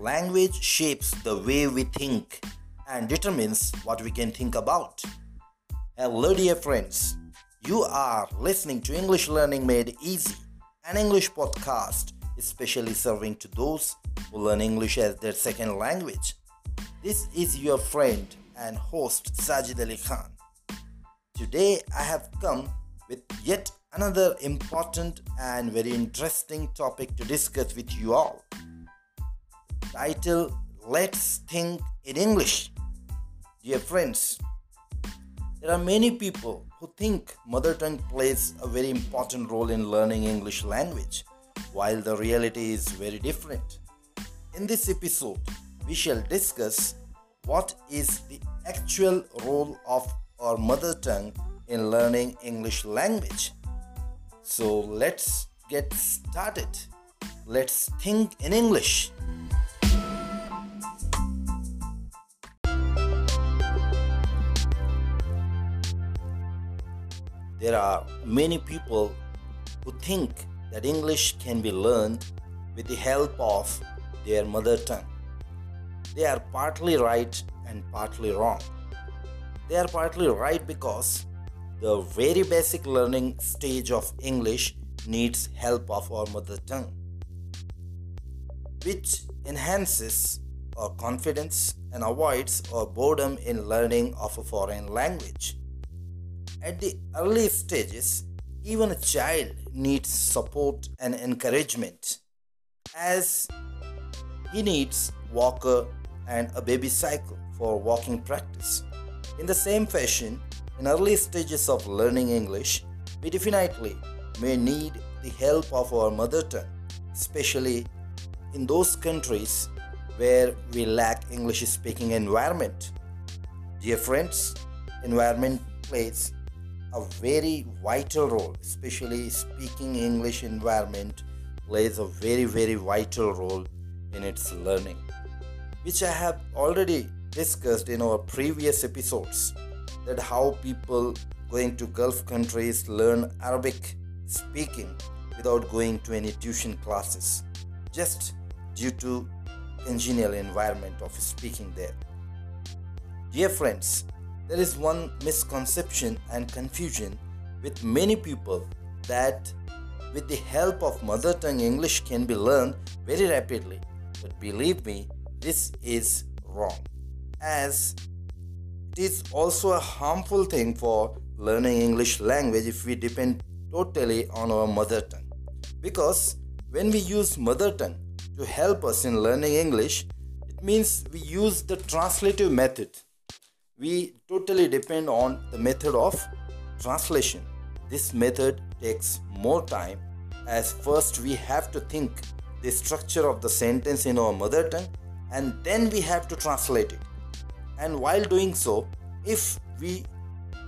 language shapes the way we think and determines what we can think about. Hello, dear friends. You are listening to English Learning Made Easy, an English podcast especially serving to those who learn English as their second language. This is your friend and host Sajid Ali Khan. Today I have come with yet another important and very interesting topic to discuss with you all. Title Let's Think in English. Dear friends, there are many people who think mother tongue plays a very important role in learning English language, while the reality is very different. In this episode, we shall discuss what is the actual role of our mother tongue in learning English language. So let's get started. Let's think in English. There are many people who think that English can be learned with the help of their mother tongue. They are partly right and partly wrong. They are partly right because the very basic learning stage of English needs help of our mother tongue, which enhances our confidence and avoids our boredom in learning of a foreign language. At the early stages, even a child needs support and encouragement as he needs walker and a baby cycle for walking practice. In the same fashion, in early stages of learning English, we definitely may need the help of our mother tongue, especially in those countries where we lack English speaking environment. Dear friends, environment plays a very vital role, especially speaking English environment plays a very very vital role in its learning which I have already discussed in our previous episodes that how people going to Gulf countries learn Arabic speaking without going to any tuition classes just due to congenial environment of speaking there. Dear friends, there is one misconception and confusion with many people that with the help of mother tongue English can be learned very rapidly. But believe me, this is wrong, as it is also a harmful thing for learning English language if we depend totally on our mother tongue. Because when we use mother tongue to help us in learning English, it means we use the translative method. We totally depend on the method of translation. This method takes more time as first we have to think the structure of the sentence in our mother tongue and then we have to translate it. And while doing so, if we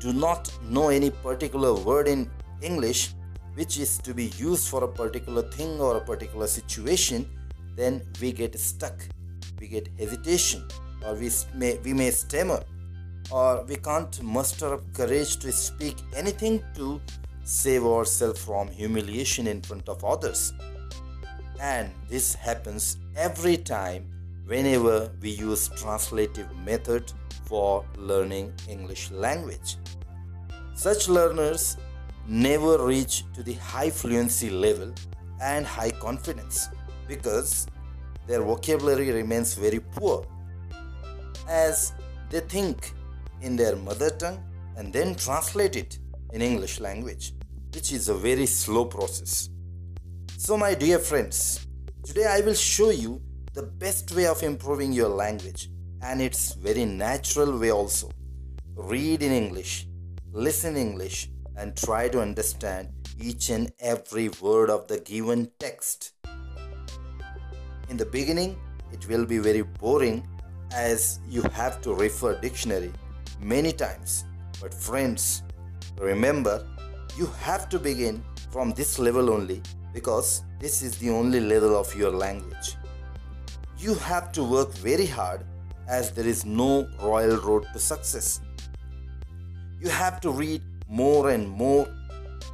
do not know any particular word in English which is to be used for a particular thing or a particular situation, then we get stuck, we get hesitation, or we may, we may stammer, or we can't muster up courage to speak anything to save ourselves from humiliation in front of others. And this happens every time whenever we use translative method for learning English language. Such learners never reach to the high fluency level and high confidence because their vocabulary remains very poor as they think in their mother tongue and then translate it in English language, which is a very slow process. So, my dear friends, today I will show you the best way of improving your language and it's very natural way also read in english listen english and try to understand each and every word of the given text in the beginning it will be very boring as you have to refer dictionary many times but friends remember you have to begin from this level only because this is the only level of your language you have to work very hard as there is no royal road to success. You have to read more and more,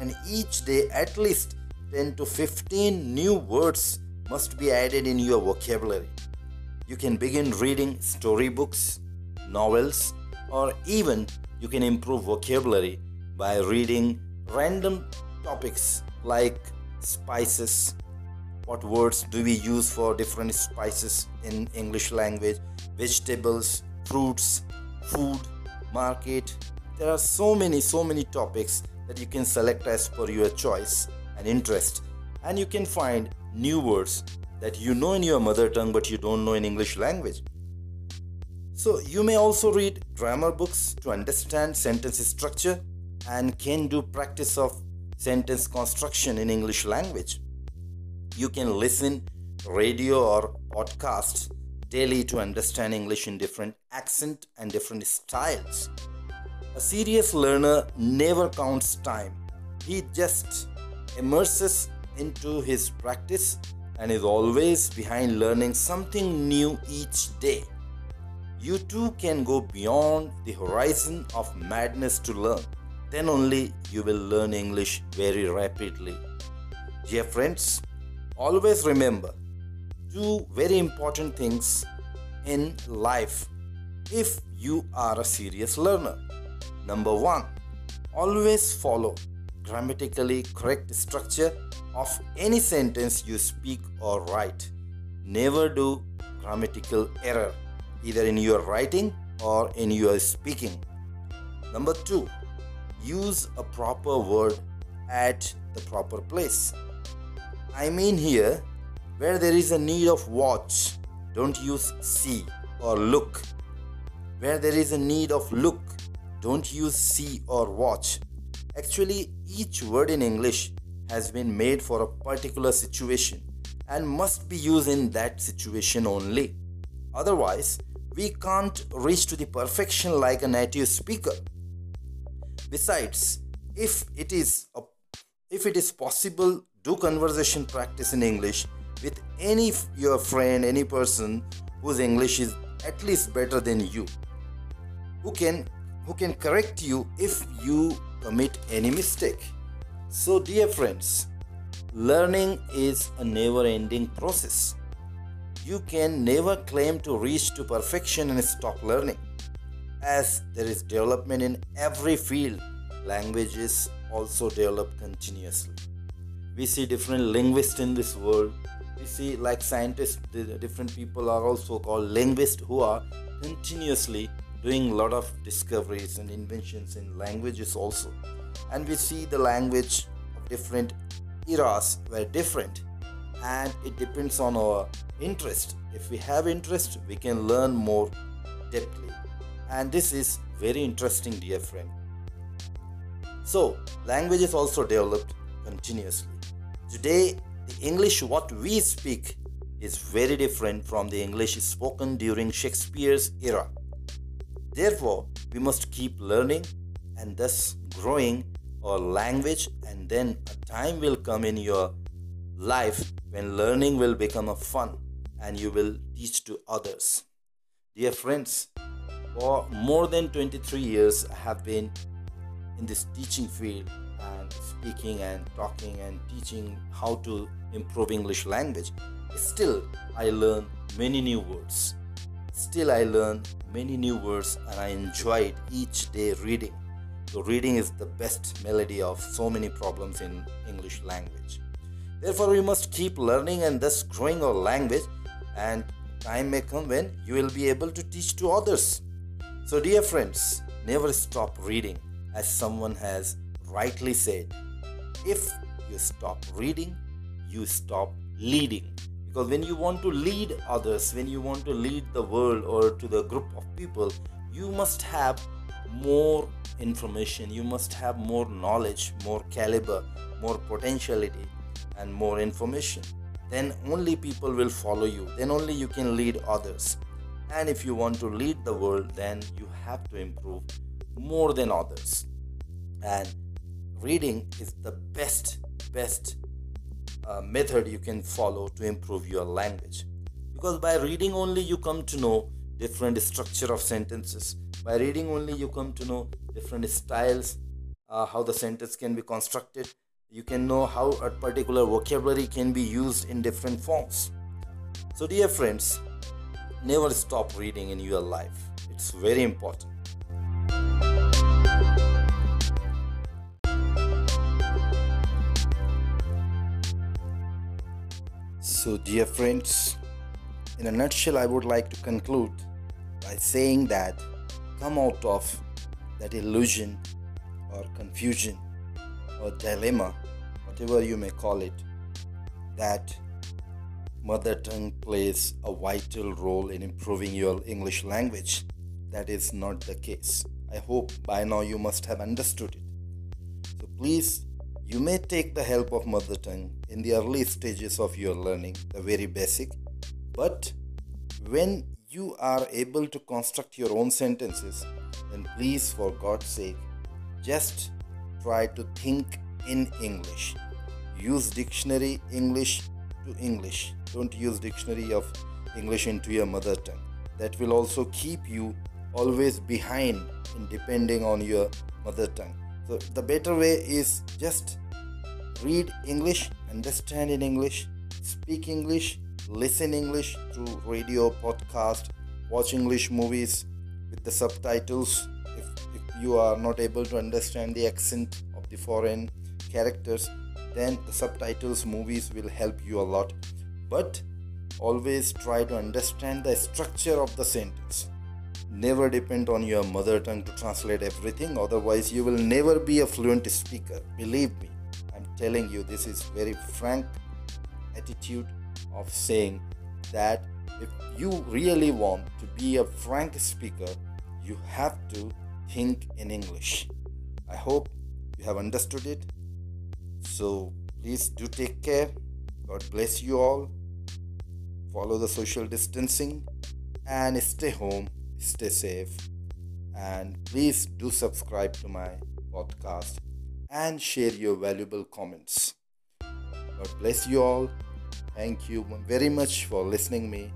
and each day at least 10 to 15 new words must be added in your vocabulary. you can begin reading storybooks, novels, or even you can improve vocabulary by reading random topics like spices. What words do we use for different spices in English language? Vegetables, fruits, food, market. There are so many, so many topics that you can select as per your choice and interest, and you can find new words that you know in your mother tongue but you don't know in English language. So, you may also read grammar books to understand sentence structure and can do practice of sentence construction in English language. You can listen radio or podcast daily to understand English in different accent and different styles. A serious learner never counts time. He just immerses into his practice and is always behind learning something new each day. You too can go beyond the horizon of madness to learn. Then only you will learn English very rapidly. Dear friends, always remember two very important things in life if you are a serious learner. Number one, always follow grammatically correct structure of any sentence you speak or write. Never do grammatical error either in your writing or in your speaking. Number two, use a proper word at the proper place. I mean, here, where there is a need of watch, don't use see or look. Where there is a need of look, don't use see or watch. Actually, each word in English has been made for a particular situation and must be used in that situation only. Otherwise, we can't reach to the perfection like a native speaker. Besides, if it is a, if it is possible, do conversation practice in English with any your friend, any person whose English is at least better than you, who can who can correct you if you commit any mistake. So, dear friends, learning is a never ending process. You can never claim to reach to perfection and stop learning. As there is development in every field, languages also develop continuously. We see different linguists in this world. We see, like scientists, different people are also called linguists who are continuously doing a lot of discoveries and inventions in languages also and we see the language of different eras were different and it depends on our interest. If we have interest we can learn more deeply. And this is very interesting dear friend. So language is also developed continuously. Today the english what we speak is very different from the english spoken during shakespeare's era. Therefore, we must keep learning and thus growing our language, and then a time will come in your life when learning will become a fun and you will teach to others. Dear friends, for more than 23 years, I have been in this teaching field and speaking and talking and teaching how to improve English language. Still, I learn many new words Still, I learn many new words and I enjoyed each day reading. So, reading is the best melody of so many problems in English language. Therefore, we must keep learning and thus growing our language, and time may come when you will be able to teach to others. So, dear friends, never stop reading, as someone has rightly said. If you stop reading, you stop leading because when you want to lead others when you want to lead the world or to the group of people you must have more information you must have more knowledge more caliber more potentiality and more information then only people will follow you. Then only you can lead others. And if you want to lead the world then you have to improve more than others. And reading is the best best uh, method you can follow to improve your language. Because by reading only you come to know different structure of sentences. By reading only you come to know different styles uh, how the sentence can be constructed you can know how a particular vocabulary can be used in different forms so dear friends never stop reading in your life. It's very important. So, dear friends, in a nutshell, I would like to conclude by saying that come out of that illusion or confusion or dilemma, whatever you may call it, that mother tongue plays a vital role in improving your English language. That is not the case. I hope by now you must have understood it. So please, you may take the help of mother tongue in the early stages of your learning, the very basic, but when you are able to construct your own sentences, then please, for God's sake, just try to think in English. Use dictionary English to English. Don't use dictionary of English into your mother tongue. That will also keep you always behind in depending on your mother tongue. So the better way is just read English, understand in English, speak English, listen English through radio, podcast, watch English movies with the subtitles. You are not able to understand the accent of the foreign characters, then the subtitles movies will help you a lot. But always try to understand the structure of the sentence. Never depend on your mother tongue to translate everything otherwise you will never be a fluent speaker. Believe me i'm telling you this is very frank attitude of saying that if you really want to be a frank speaker you have to think in english i hope you have understood it so please do take care. God bless you all. Follow the social distancing and stay home, stay safe. And please do subscribe to my podcast and share your valuable comments. God bless you all. Thank you very much for listening me.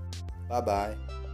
Bye bye.